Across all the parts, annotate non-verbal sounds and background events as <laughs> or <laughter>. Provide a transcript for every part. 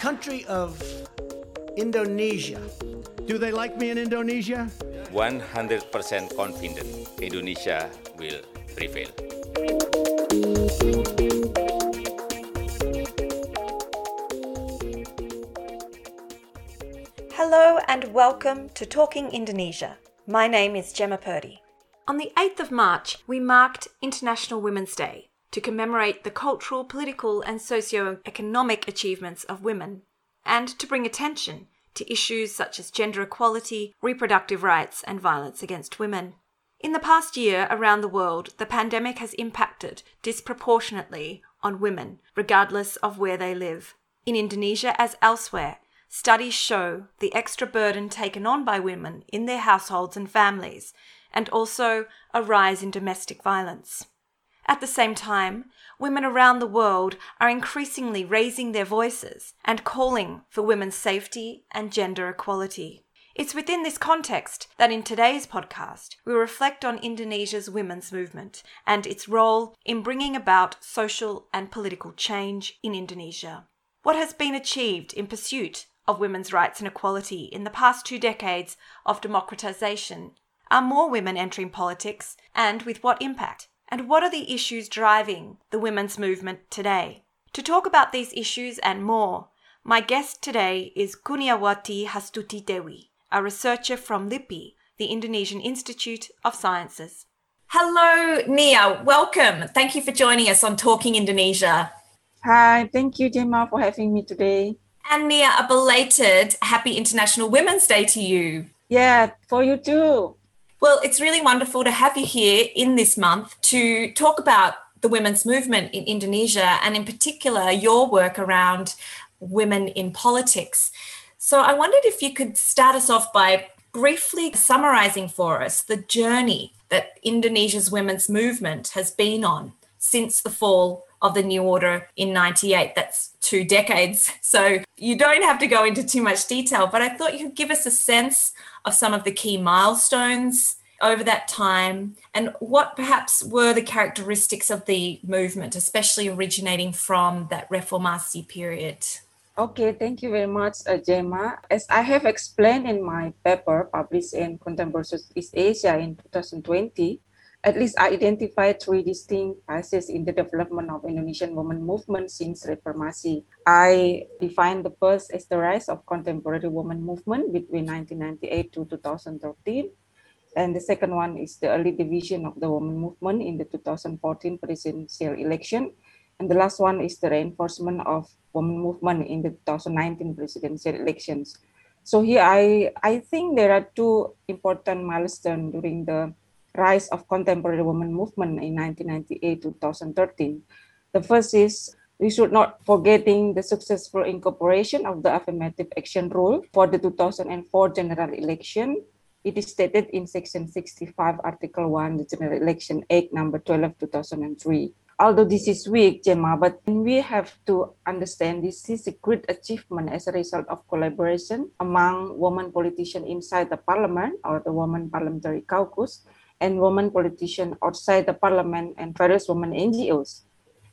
country of Indonesia. Do they like me in Indonesia? 100% confident Indonesia will prevail. Hello and welcome to Talking Indonesia. My name is Gemma Purdy. On the 8th of March, we marked International Women's Day to commemorate the cultural, political, and socio-economic achievements of women, and to bring attention to issues such as gender equality, reproductive rights, and violence against women. In the past year around the world, the pandemic has impacted disproportionately on women, regardless of where they live. In Indonesia, as elsewhere, studies show the extra burden taken on by women in their households and families, and also a rise in domestic violence. At the same time, women around the world are increasingly raising their voices and calling for women's safety and gender equality. It's within this context that in today's podcast, we reflect on Indonesia's women's movement and its role in bringing about social and political change in Indonesia. What has been achieved in pursuit of women's rights and equality in the past two decades of democratization? Are more women entering politics and with what impact? And what are the issues driving the women's movement today? To talk about these issues and more, my guest today is Kurniawati Hastuti Dewi, a researcher from LIPI, the Indonesian Institute of Sciences. Hello, Nia. Welcome. Thank you for joining us on Talking Indonesia. Hi, thank you, Gemma, for having me today. And Nia, a belated Happy International Women's Day to you. Yeah, for you too. Well, it's really wonderful to have you here in this month to talk about the women's movement in Indonesia and, in particular, your work around women in politics. So, I wondered if you could start us off by briefly summarizing for us the journey that Indonesia's women's movement has been on since the fall of the New Order in 98. That's two decades. So you don't have to go into too much detail, but I thought you could give us a sense of some of the key milestones over that time and what perhaps were the characteristics of the movement, especially originating from that Reformasi period. Okay, thank you very much, uh, Gemma. As I have explained in my paper published in Contemporary East Asia in 2020, at least I identified three distinct phases in the development of Indonesian women movement since Reformasi. I define the first as the rise of contemporary women movement between 1998 to 2013. And the second one is the early division of the women movement in the 2014 presidential election. And the last one is the reinforcement of women movement in the 2019 presidential elections. So here I, I think there are two important milestones during the rise of contemporary women movement in 1998-2013. The first is we should not forgetting the successful incorporation of the affirmative action rule for the 2004 general election. It is stated in section 65, article 1, the General Election Act number 12, 2003. Although this is weak, Gemma, but we have to understand this is a great achievement as a result of collaboration among women politicians inside the parliament or the women parliamentary caucus and women politicians outside the parliament and various women NGOs.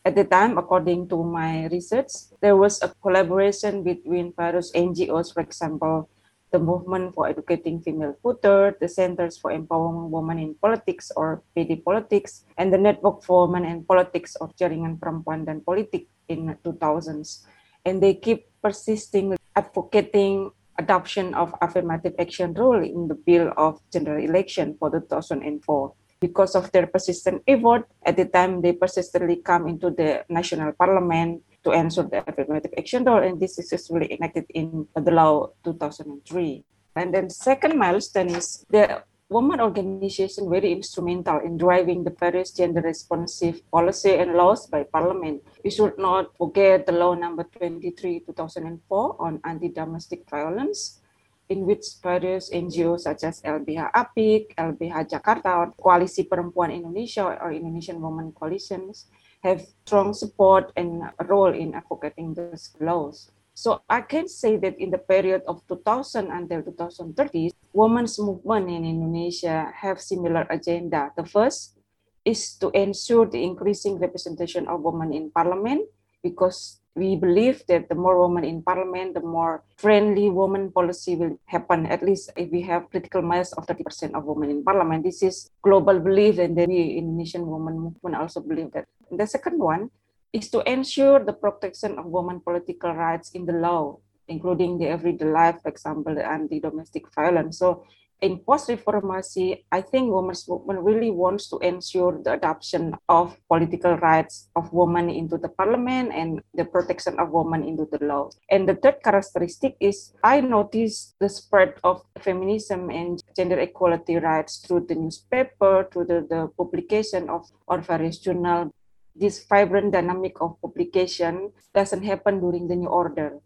At the time, according to my research, there was a collaboration between various NGOs, for example, the Movement for Educating Female Voters, the Centers for Empowering Women in Politics or PD Politics, and the Network for Women in Politics or Jaringan Perempuan dan Politik in 2000s. And they keep persisting advocating adoption of affirmative action rule in the bill of general election for 2004. Because of their persistent effort, at the time they persistently come into the national parliament to answer the affirmative action rule, and this is successfully enacted in the law 2003. And then second milestone is the women organization very instrumental in driving the various gender responsive policy and laws by parliament. We should not forget the law number 23 2004 on anti-domestic violence in which various NGOs such as LBH APIK, LBH Jakarta, or Koalisi Perempuan Indonesia or Indonesian Women Coalitions have strong support and role in advocating these laws. So I can say that in the period of 2000 until 2030, women's movement in Indonesia have similar agenda. The first is to ensure the increasing representation of women in parliament because we believe that the more women in parliament, the more friendly women policy will happen. At least if we have critical mass of 30% of women in parliament, this is global belief, and then we Indonesian women movement also believe that. And the second one is to ensure the protection of women political rights in the law, including the everyday life, for example, the anti-domestic violence. So in post-reformasi, I think women's movement really wants to ensure the adoption of political rights of women into the parliament and the protection of women into the law. And the third characteristic is I noticed the spread of feminism and gender equality rights through the newspaper, through the, the publication of or various journal. This vibrant dynamic of publication doesn't happen during the new order.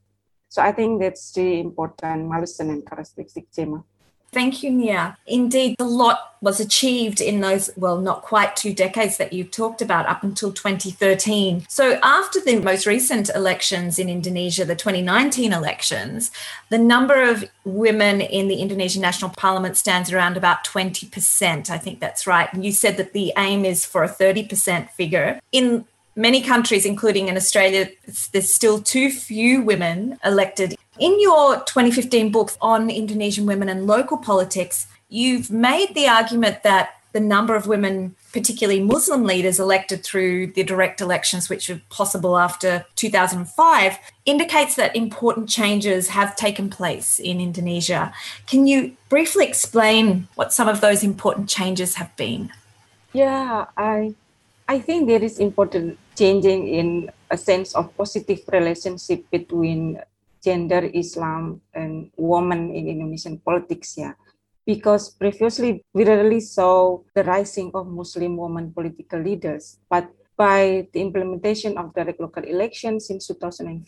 So I think that's really important milestone and characteristic, Gemma. Thank you, Nia. Indeed, a lot was achieved in those, well, not quite two decades that you've talked about up until 2013. So, after the most recent elections in Indonesia, the 2019 elections, the number of women in the Indonesian National Parliament stands around about 20%. I think that's right. You said that the aim is for a 30% figure. In many countries, including in Australia, there's still too few women elected in your 2015 book on Indonesian women and local politics, you've made the argument that the number of women, particularly Muslim leaders, elected through the direct elections, which were possible after 2005, indicates that important changes have taken place in Indonesia. Can you briefly explain what some of those important changes have been? Yeah, I, I think there is important changing in a sense of positive relationship between gender Islam and women in Indonesian politics yeah because previously we rarely saw the rising of Muslim women political leaders. But by the implementation of direct local elections since 2005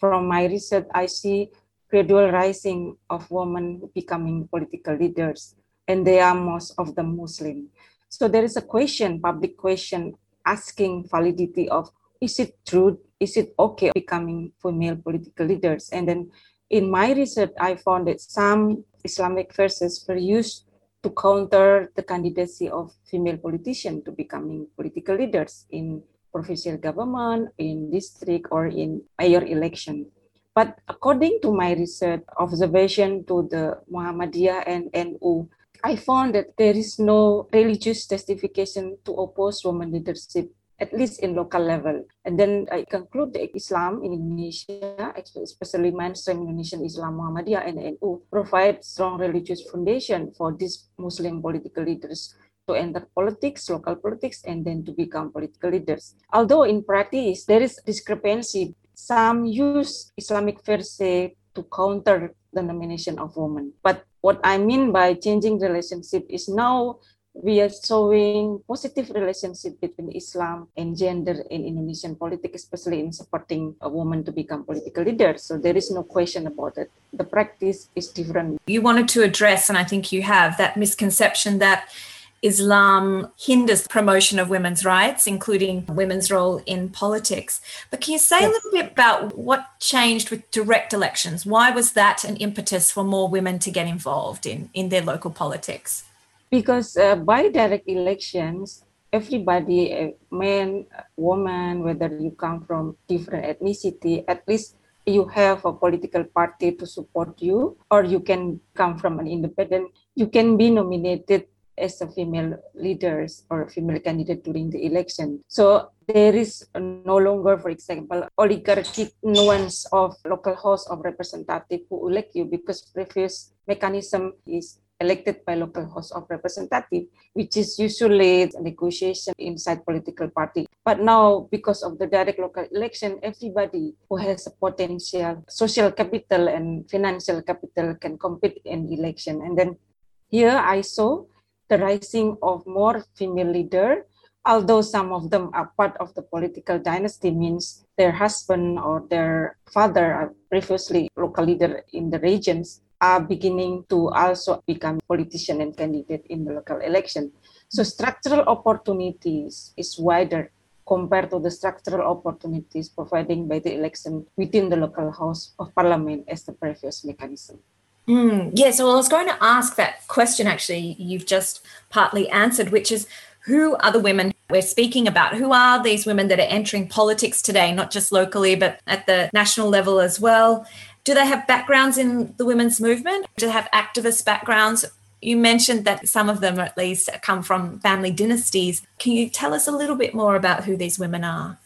from my research I see gradual rising of women becoming political leaders and they are most of them Muslim. So there is a question public question asking validity of is it true is it okay becoming female political leaders? And then in my research, I found that some Islamic verses were used to counter the candidacy of female politicians to becoming political leaders in provincial government, in district, or in mayor election. But according to my research observation to the Muhammadiyah and NU, I found that there is no religious justification to oppose women leadership at least in local level. And then I conclude that Islam in Indonesia, especially mainstream Indonesian Islam Muhammadiyah and NU, provide strong religious foundation for these Muslim political leaders to enter politics, local politics, and then to become political leaders. Although in practice, there is discrepancy. Some use Islamic verse to counter the nomination of women. But what I mean by changing relationship is now we are showing positive relationship between Islam and gender in Indonesian politics, especially in supporting a woman to become political leader. So there is no question about it. The practice is different. You wanted to address, and I think you have, that misconception that Islam hinders promotion of women's rights, including women's role in politics. But can you say yes. a little bit about what changed with direct elections? Why was that an impetus for more women to get involved in, in their local politics? Because uh, by direct elections everybody uh, man woman whether you come from different ethnicity at least you have a political party to support you or you can come from an independent you can be nominated as a female leaders or female candidate during the election. So there is no longer for example oligarchic nuance of local house of representative who elect you because previous mechanism is elected by local house of representative, which is usually negotiation inside political party. But now, because of the direct local election, everybody who has a potential social capital and financial capital can compete in election. And then here I saw the rising of more female leader, although some of them are part of the political dynasty, means their husband or their father are previously local leader in the regions are beginning to also become politician and candidate in the local election. So structural opportunities is wider compared to the structural opportunities provided by the election within the local house of parliament as the previous mechanism. Mm, yeah, so I was going to ask that question actually, you've just partly answered, which is who are the women we're speaking about? Who are these women that are entering politics today, not just locally, but at the national level as well? Do they have backgrounds in the women's movement? Do they have activist backgrounds? You mentioned that some of them, at least, come from family dynasties. Can you tell us a little bit more about who these women are?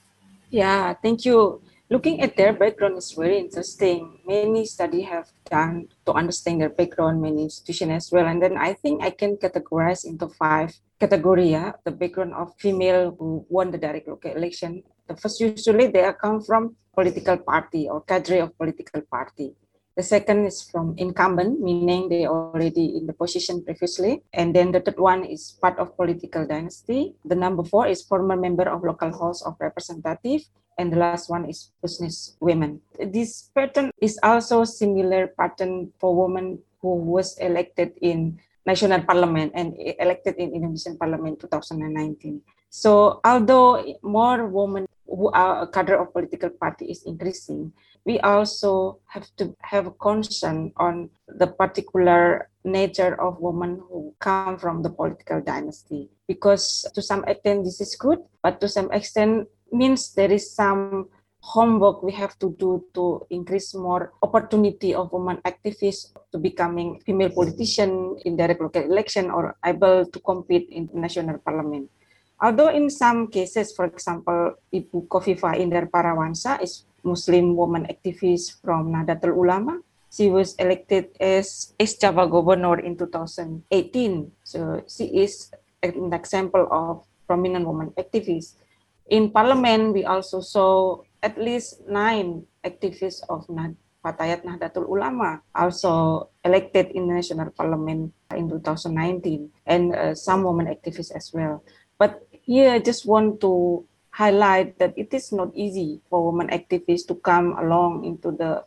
Yeah, thank you. Looking at their background is very interesting. Many study have done to understand their background, many institutions as well. And then I think I can categorize into five category. Yeah? The background of female who won the direct election. The first usually they come from political party or cadre of political party. The second is from incumbent, meaning they already in the position previously. And then the third one is part of political dynasty. The number four is former member of local house of representative. And the last one is business women. This pattern is also similar pattern for women who was elected in national parliament and elected in Indonesian parliament 2019. So although more women who are a cadre of political party is increasing, we also have to have a concern on the particular nature of women who come from the political dynasty. Because to some extent this is good but to some extent means there is some homework we have to do to increase more opportunity of women activists to becoming female politician in direct local election or able to compete in national parliament although in some cases for example ibu kofifa indar parawansa is Muslim woman activist from Nahdlatul Ulama. She was elected as East Java governor in 2018. So she is an example of prominent woman activist. In parliament, we also saw at least nine activists of Fatayat Nahdlatul Ulama also elected in the national parliament in 2019 and uh, some women activists as well. But here I just want to highlight that it is not easy for women activists to come along into the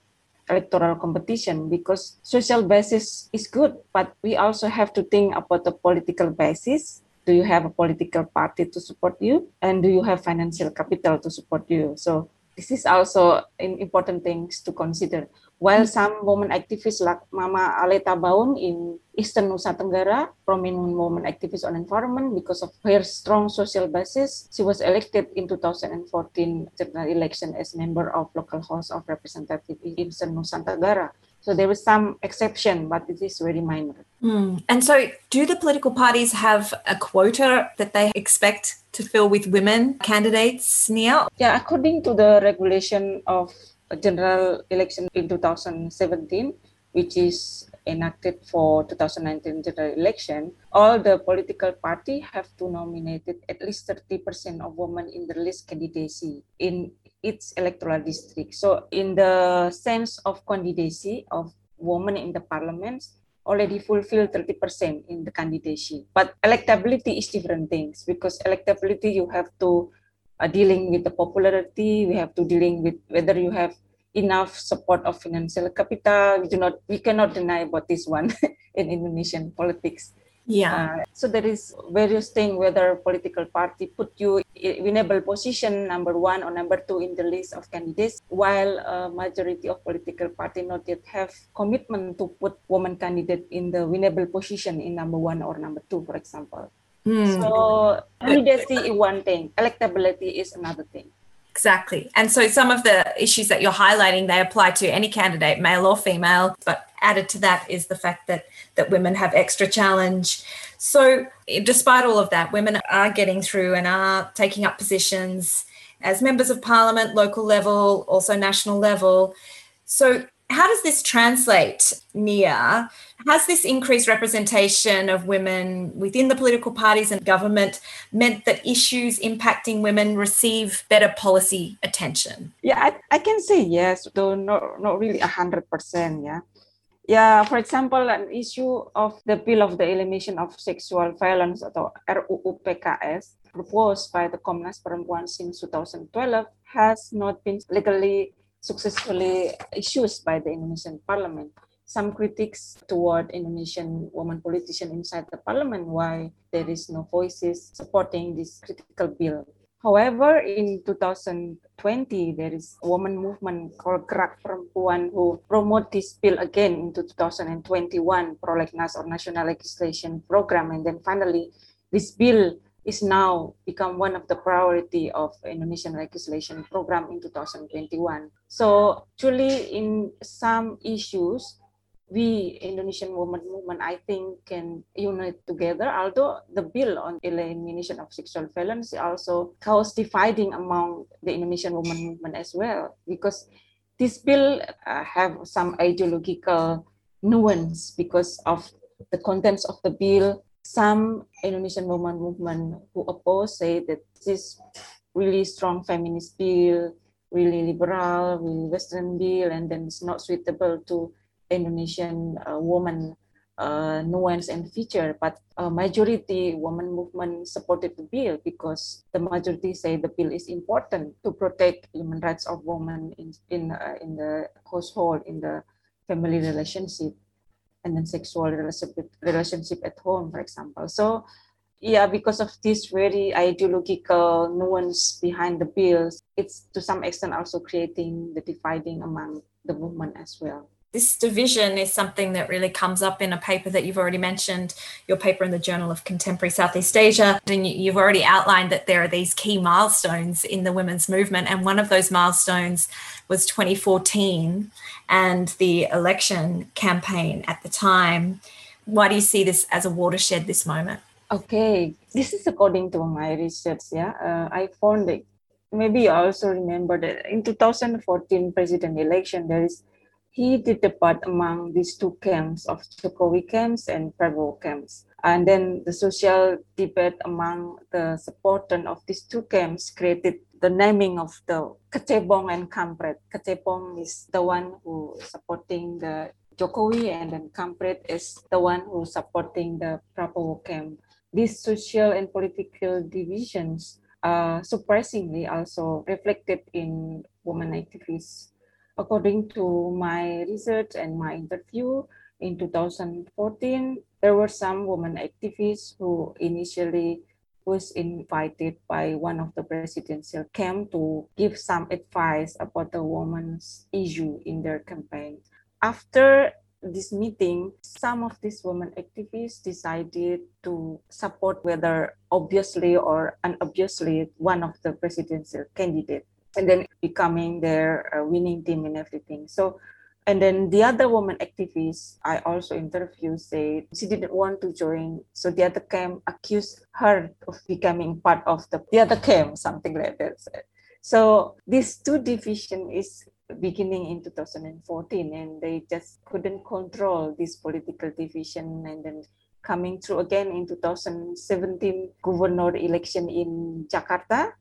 electoral competition because social basis is good, but we also have to think about the political basis. Do you have a political party to support you? And do you have financial capital to support you? So this is also an important things to consider. While some women activists like Mama Aleta Baun in Eastern Nusa Tenggara, prominent woman activist on environment because of her strong social basis, she was elected in 2014 general election as member of local house of representative in Eastern Nusa Tenggara. So there was some exception, but it is very minor. Mm. And so, do the political parties have a quota that they expect to fill with women candidates, Nia? Yeah, according to the regulation of general election in 2017, which is enacted for 2019 general election, all the political party have to nominate at least 30% of women in the list candidacy in its electoral district. So in the sense of candidacy of women in the parliament, already fulfill 30% in the candidacy. But electability is different things because electability you have to uh, dealing with the popularity. We have to dealing with whether you have enough support of financial capital. We do not, we cannot deny about this one <laughs> in Indonesian politics. Yeah. Uh, so there is various thing whether political party put you in winnable position number one or number two in the list of candidates, while a majority of political party not yet have commitment to put woman candidate in the winnable position in number one or number two, for example. Mm. So candidacy is one thing, electability is another thing. Exactly. And so some of the issues that you're highlighting, they apply to any candidate, male or female. But added to that is the fact that that women have extra challenge. So despite all of that, women are getting through and are taking up positions as members of parliament, local level, also national level. So how does this translate, Nia? Has this increased representation of women within the political parties and government meant that issues impacting women receive better policy attention? Yeah, I, I can say yes, though not, not really 100%. Yeah. Yeah, for example, an issue of the Bill of the Elimination of Sexual Violence atau RUU PKS proposed by the Komnas Perempuan since 2012 has not been legally successfully issued by the Indonesian parliament. Some critics toward Indonesian woman politician inside the parliament why there is no voices supporting this critical bill. However, in 2020, there is a woman movement called Gerak Perempuan who promote this bill again into 2021 Prolegnas or National Legislation Program. And then finally, this bill is now become one of the priority of Indonesian legislation program in 2021. So truly in some issues, we Indonesian women movement, I think, can unite together. Although the bill on elimination of sexual violence also caused dividing among the Indonesian women movement as well, because this bill uh, have some ideological nuance because of the contents of the bill. Some Indonesian women movement who oppose say that this really strong feminist bill, really liberal, really Western bill, and then it's not suitable to Indonesian uh, woman uh, nuance and feature, but a majority woman movement supported the bill because the majority say the bill is important to protect human rights of women in in uh, in the household, in the family relationship, and then sexual relationship relationship at home, for example. So. Yeah, because of this very ideological nuance behind the bills, it's to some extent also creating the dividing among the movement as well this division is something that really comes up in a paper that you've already mentioned, your paper in the Journal of Contemporary Southeast Asia. And you've already outlined that there are these key milestones in the women's movement. And one of those milestones was 2014 and the election campaign at the time. Why do you see this as a watershed this moment? Okay, this is according to my research. Yeah, uh, I found that maybe you also remember that in 2014 president election, there is he did the part among these two camps of Jokowi camps and Prabowo camps. And then the social debate among the supporters of these two camps created the naming of the Kecebong and Kampret. Kecebong is the one who supporting the Jokowi and then Kampret is the one who supporting the Prabowo camp. These social and political divisions uh, surprisingly also reflected in women activists According to my research and my interview in 2014, there were some women activists who initially was invited by one of the presidential camp to give some advice about the women's issue in their campaign. After this meeting, some of these women activists decided to support whether obviously or unobviously one of the presidential candidate and then becoming their uh, winning team and everything. So, and then the other woman activists I also interviewed said she didn't want to join. So the other camp accused her of becoming part of the, the other camp, something like that. So this two division is beginning in 2014 and they just couldn't control this political division and then coming through again in 2017 governor election in Jakarta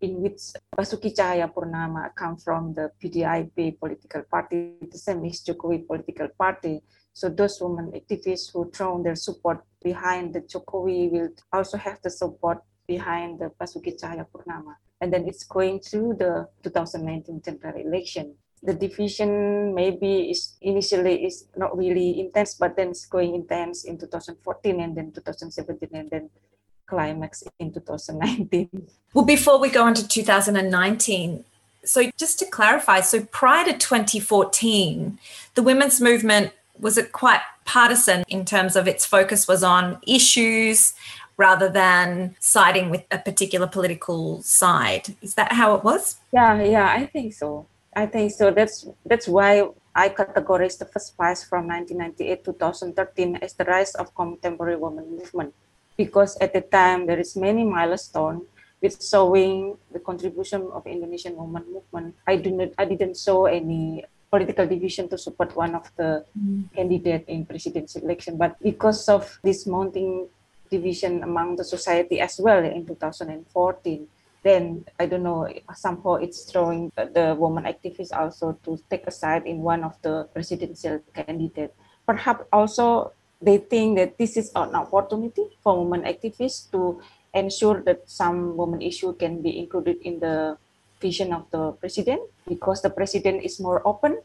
in which Basuki Tjahaja Purnama come from the PDIP political party, the same as Jokowi political party. So those women activists who throw their support behind the Jokowi will also have the support behind the Basuki Tjahaja Purnama. And then it's going through the 2019 general election. The division maybe is initially is not really intense, but then it's going intense in 2014 and then 2017 and then climax in 2019. Well, before we go on to 2019, so just to clarify, so prior to 2014, the women's movement was it quite partisan in terms of its focus was on issues rather than siding with a particular political side. Is that how it was? Yeah, yeah, I think so. I think so. That's that's why I categorize the first phase from 1998 to 2013 as the rise of contemporary women movement because at the time there is many milestone with showing the contribution of Indonesian women movement. I do not, I didn't show any political division to support one of the mm. candidate in presidential election, but because of this mounting division among the society as well in 2014, then I don't know somehow it's throwing the woman activists also to take a side in one of the presidential candidate. Perhaps also they think that this is an opportunity for women activists to ensure that some women issue can be included in the vision of the president because the president is more open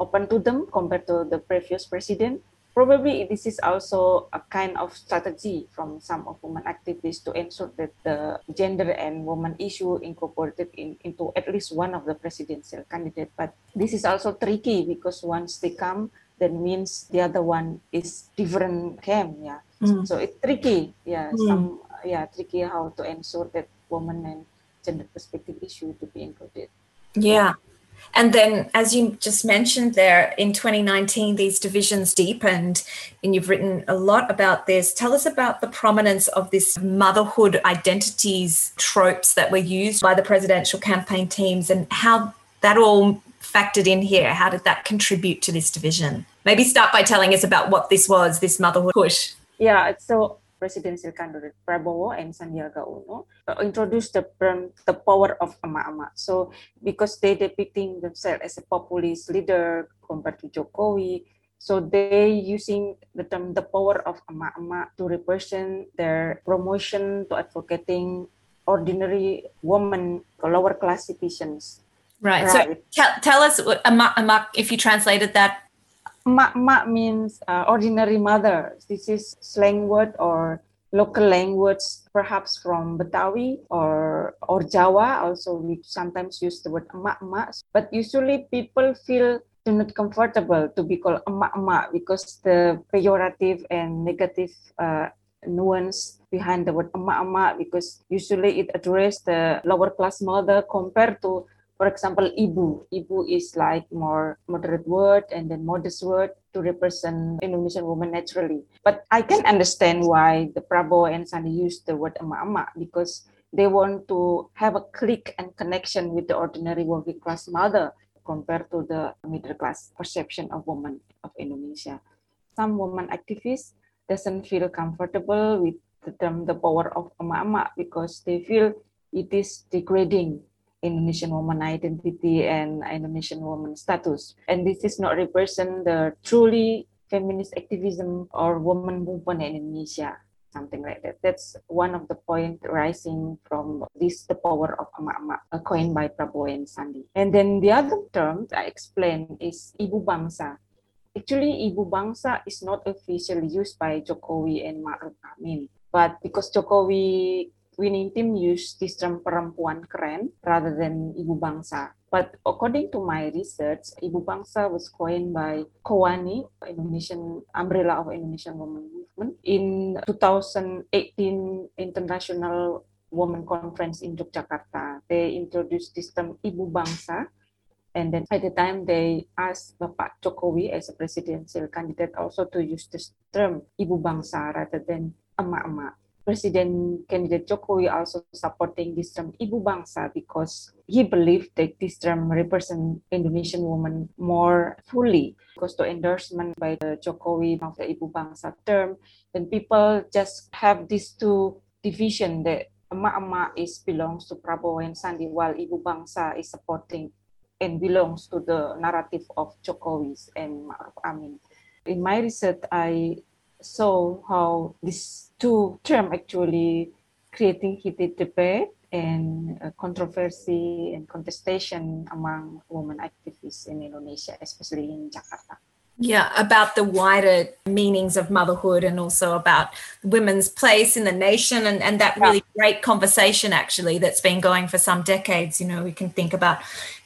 open to them compared to the previous president. Probably this is also a kind of strategy from some of women activists to ensure that the gender and woman issue incorporated in, into at least one of the presidential candidate. But this is also tricky because once they come that means the other one is different camp yeah mm. so it's tricky yeah mm. some yeah tricky how to ensure that women and gender perspective issue to be included. Yeah. And then, as you just mentioned there, in 2019, these divisions deepened, and you've written a lot about this. Tell us about the prominence of this motherhood identities tropes that were used by the presidential campaign teams and how that all factored in here. How did that contribute to this division? Maybe start by telling us about what this was, this motherhood push. Yeah, so presidential candidate Prabowo and Sandiaga Uno uh, introduced the term the power of emak-emak. So because they depicting themselves as a populist leader compared to Jokowi, so they using the term the power of emak-emak to represent their promotion to advocating ordinary women, lower class citizens. Right. right. So tell, tell us emak-emak if you translated that mak-mak means uh, ordinary mother. This is slang word or local language, perhaps from Betawi or or Jawa. Also, we sometimes use the word emak-emak. But usually, people feel not comfortable to be called emak-emak because the pejorative and negative uh, nuance behind the word emak-emak because usually it addresses the lower class mother compared to for example, ibu. Ibu is like more moderate word and then modest word to represent Indonesian woman naturally. But I can understand why the Prabowo and Sandi use the word emak-emak because they want to have a click and connection with the ordinary working class mother compared to the middle class perception of women of Indonesia. Some woman activists doesn't feel comfortable with the term the power of emak-emak because they feel it is degrading Indonesian woman identity and Indonesian woman status. And this is not represent the truly feminist activism or woman movement in Indonesia, something like that. That's one of the point rising from this the power of emak-emak, uh, coined by Prabowo and Sandi. And then the other term I explained is ibu bangsa. Actually, ibu bangsa is not officially used by Jokowi and Ma'ruf Amin. But because Jokowi winning team use this term perempuan keren rather than ibu bangsa. But according to my research, ibu bangsa was coined by Kowani, Indonesian umbrella of Indonesian women movement, in 2018 International Women Conference in Yogyakarta. They introduced this term ibu bangsa and then at the time they asked Bapak Jokowi as a presidential candidate also to use this term ibu bangsa rather than emak-emak. President candidate Jokowi also supporting this term Ibu Bangsa because he believed that this term represent Indonesian woman more fully. Because the endorsement by the Jokowi of the Ibu Bangsa term, then people just have these two division that emak-emak is belongs to Prabowo and Sandi while Ibu Bangsa is supporting and belongs to the narrative of Jokowi and Ma'ruf Amin. In my research, I saw how these two terms actually creating heated debate and uh, controversy and contestation among women activists in Indonesia, especially in Jakarta. Yeah, about the wider meanings of motherhood and also about women's place in the nation and, and that really yeah. great conversation actually that's been going for some decades. You know, we can think about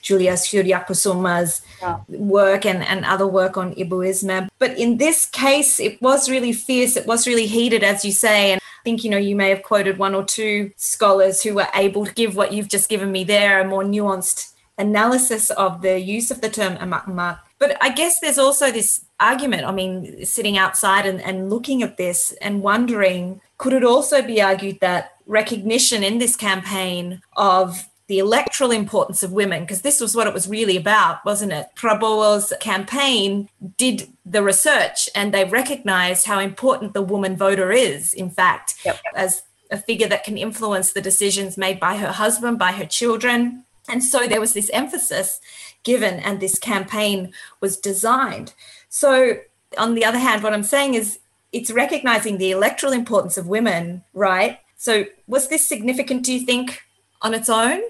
Julia Suryakusuma's yeah. work and, and other work on Ibuisme. But in this case, it was really fierce, it was really heated, as you say. And I think, you know, you may have quoted one or two scholars who were able to give what you've just given me there, a more nuanced analysis of the use of the term emak-emak but I guess there's also this argument. I mean, sitting outside and, and looking at this and wondering could it also be argued that recognition in this campaign of the electoral importance of women, because this was what it was really about, wasn't it? Prabowo's campaign did the research and they recognized how important the woman voter is, in fact, yep. as a figure that can influence the decisions made by her husband, by her children. And so there was this emphasis given and this campaign was designed. So, on the other hand, what I'm saying is it's recognizing the electoral importance of women, right? So, was this significant, do you think, on its own?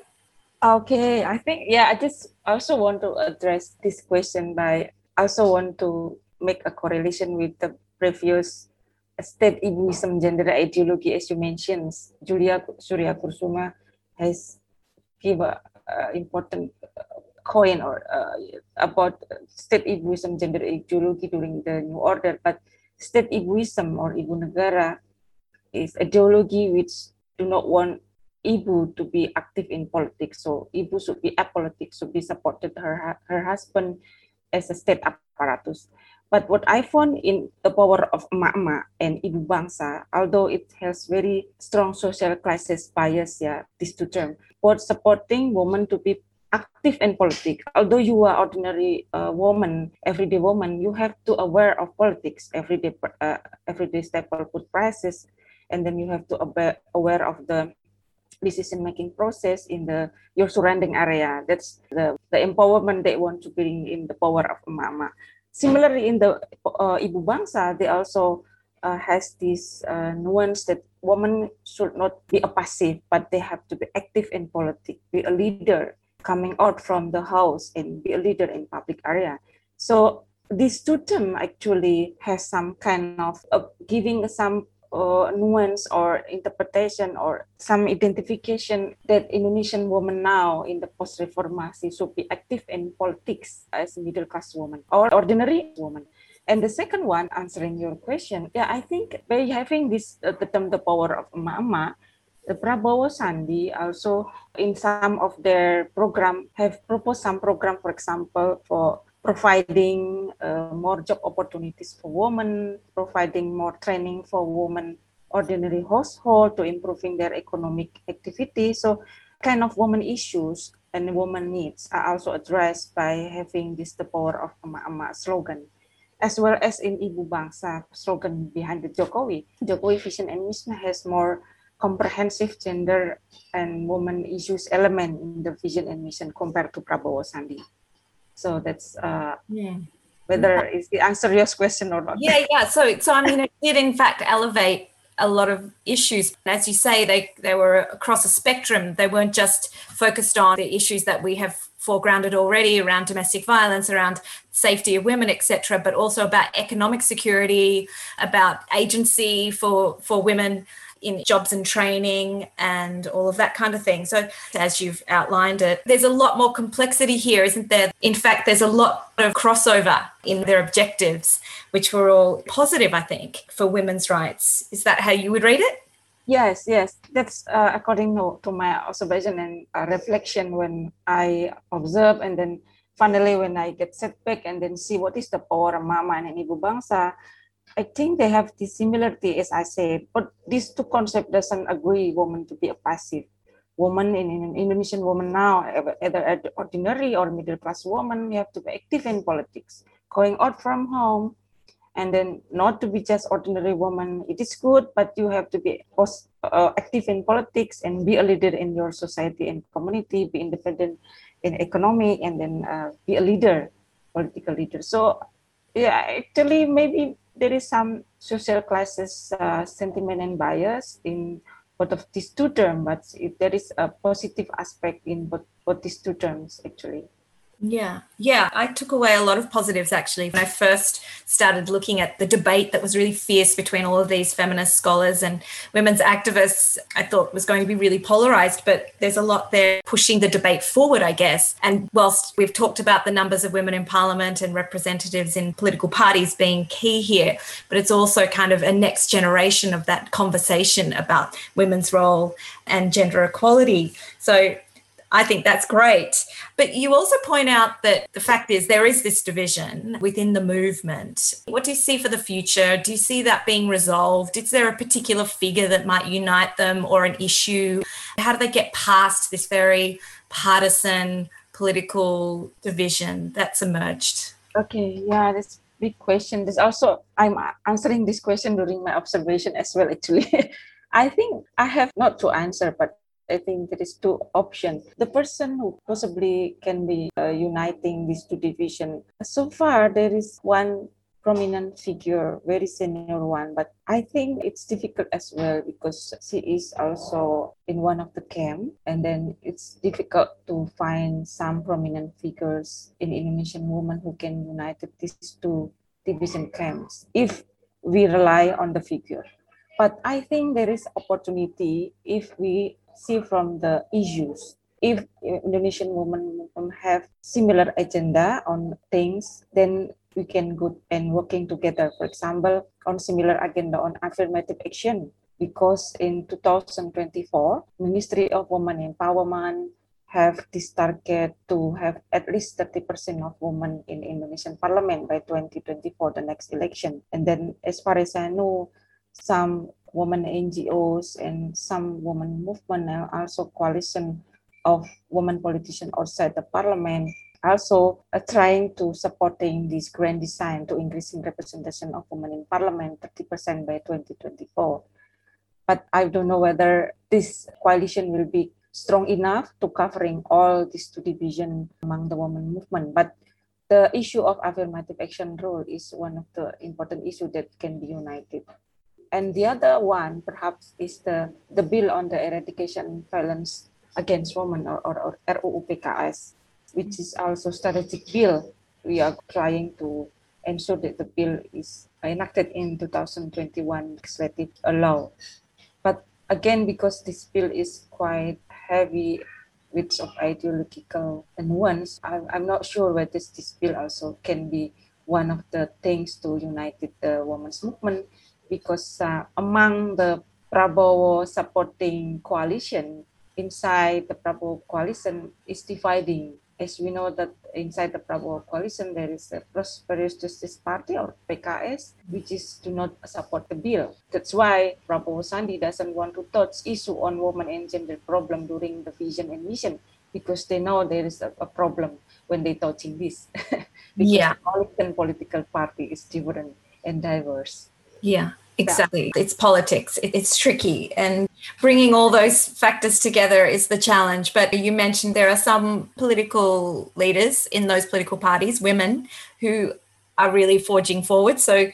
Okay, I think, yeah, I just also want to address this question by also want to make a correlation with the previous state ibuism gender ideology, as you mentioned. Julia Suryakusuma has given uh, important coin or uh, about state ibuism gender ideology during the New Order, but state ibuism or ibu negara is ideology which do not want Ibu to be active in politics. So Ibu should be apolitical, should be supported her her husband as a state apparatus. But what I found in the power of Mama and Ibu Bangsa, although it has very strong social classes bias, yeah, these two terms, for supporting women to be active in politics. Although you are ordinary uh, woman, everyday woman, you have to aware of politics, everyday uh, everyday staple food prices, and then you have to aware, aware of the decision making process in the your surrounding area. That's the, the empowerment they want to bring in the power of mama. Similarly, in the uh, Ibu Bangsa, they also uh, has this uh, nuance that women should not be a passive, but they have to be active in politics, be a leader coming out from the house and be a leader in public area. So this two term actually has some kind of uh, giving some uh, nuance or interpretation or some identification that Indonesian woman now in the post-reformasi should be active in politics as middle class woman or ordinary woman. And the second one, answering your question, yeah, I think by having this uh, the term the power of mama, the Prabowo Sandi also in some of their program have proposed some program, for example, for providing uh, more job opportunities for women, providing more training for women ordinary household to improving their economic activity. So kind of woman issues and woman needs are also addressed by having this the power of emak-emak slogan. As well as in Ibu Bangsa slogan behind the Jokowi. Jokowi Vision and Mission has more comprehensive gender and woman issues element in the vision and mission compared to Prabowo Sandi. So that's uh, yeah. whether it's the answer to your question or not. Yeah, yeah. So, so I mean, it did in fact elevate a lot of issues. As you say, they they were across a spectrum. They weren't just focused on the issues that we have foregrounded already around domestic violence, around safety of women, etc., but also about economic security, about agency for for women in jobs and training and all of that kind of thing. So, as you've outlined it, there's a lot more complexity here, isn't there? In fact, there's a lot of crossover in their objectives, which were all positive, I think, for women's rights. Is that how you would read it? Yes, yes. That's uh, according to, my observation and uh, reflection when I observe and then finally when I get set back and then see what is the power of Mama and Ibu Bangsa, I think they have the similarity, as I said, but these two concepts doesn't agree woman to be a passive woman in, in Indonesian woman now, either ordinary or middle class woman, you have to be active in politics, going out from home, and then not to be just ordinary woman. It is good, but you have to be post, uh, active in politics and be a leader in your society and community, be independent in economy, and then uh, be a leader, political leader. So yeah, actually maybe there is some social classes uh, sentiment and bias in both of these two terms, but there is a positive aspect in both, both these two terms actually. Yeah, yeah. I took away a lot of positives actually when I first started looking at the debate that was really fierce between all of these feminist scholars and women's activists. I thought was going to be really polarized, but there's a lot there pushing the debate forward, I guess. And whilst we've talked about the numbers of women in parliament and representatives in political parties being key here, but it's also kind of a next generation of that conversation about women's role and gender equality. So I think that's great. But you also point out that the fact is there is this division within the movement. What do you see for the future? Do you see that being resolved? Is there a particular figure that might unite them or an issue? How do they get past this very partisan political division that's emerged? Okay, yeah, that's big question. There's also I'm answering this question during my observation as well actually. <laughs> I think I have not to answer, but I think there is two options. The person who possibly can be uh, uniting these two divisions. So far, there is one prominent figure, very senior one, but I think it's difficult as well because she is also in one of the camp, and then it's difficult to find some prominent figures in Indonesian women who can unite these two division camps if we rely on the figure. But I think there is opportunity if we see from the issues. If Indonesian women have similar agenda on things, then we can go and working together. For example, on similar agenda on affirmative action, because in 2024, Ministry of Women Empowerment have this target to have at least 30% of women in Indonesian parliament by 2024, the next election. And then as far as I know, some women NGOs and some women movement and also coalition of women politicians outside the parliament also uh, trying to supporting this grand design to increasing representation of women in parliament 30% by 2024 but i don't know whether this coalition will be strong enough to covering all these two division among the women movement. But the issue of affirmative action role is one of the important issue that can be united and the other one perhaps is the the bill on the eradication violence against women or, or, or RUU PKS which is also strategic bill. We are trying to ensure that the bill is enacted in 2021 legislative law. But again, because this bill is quite heavy with of ideological nuance, I'm, I'm not sure whether this, this bill also can be one of the things to unite the women's movement because uh, among the Prabowo supporting coalition inside the Prabowo coalition is dividing as we know that inside the Prabowo coalition, there is a Prosperous Justice Party or PKS, which is do not support the bill. That's why Prabowo Sandi doesn't want to touch issue on women and gender problem during the vision and mission because they know there is a, a problem when they touching this. <laughs> because yeah. the coalition political party is different and diverse. Yeah. Exactly. It's politics. It's tricky. And bringing all those factors together is the challenge. But you mentioned there are some political leaders in those political parties, women, who are really forging forward. So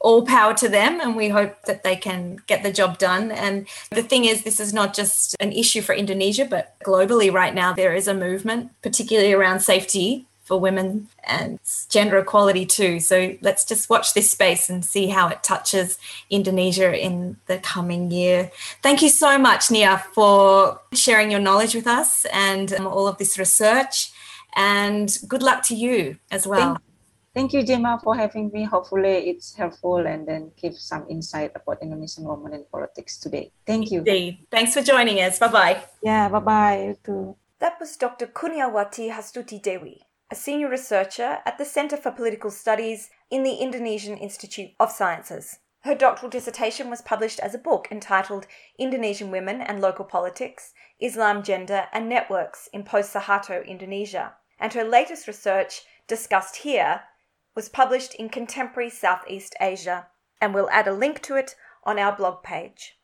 all power to them and we hope that they can get the job done and the thing is this is not just an issue for Indonesia but globally right now there is a movement particularly around safety for women and gender equality too. So let's just watch this space and see how it touches Indonesia in the coming year. Thank you so much, Nia, for sharing your knowledge with us and um, all of this research. And good luck to you as well. Thank, thank you, Gemma, for having me. Hopefully, it's helpful and then give some insight about Indonesian women in politics today. Thank you. Indeed. Thanks for joining us. Bye bye. Yeah, bye bye. too. That was Dr. Kurniawati Hastuti Dewi a senior researcher at the Centre for Political Studies in the Indonesian Institute of Sciences. Her doctoral dissertation was published as a book entitled Indonesian Women and Local Politics Islam, Gender, and Networks in Post Suharto Indonesia. And her latest research, discussed here, was published in Contemporary Southeast Asia, and we'll add a link to it on our blog page.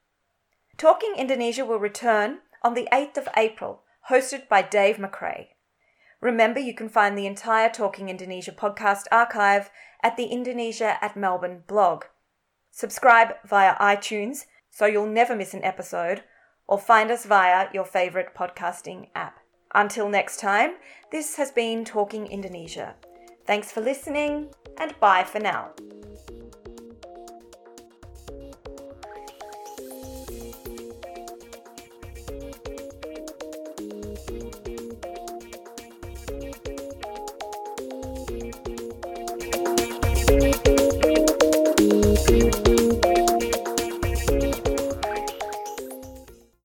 Talking Indonesia will return on the 8th of April, hosted by Dave McRae. Remember, you can find the entire Talking Indonesia podcast archive at the Indonesia at Melbourne blog. Subscribe via iTunes so you'll never miss an episode, or find us via your favourite podcasting app. Until next time, this has been Talking Indonesia. Thanks for listening, and bye for now.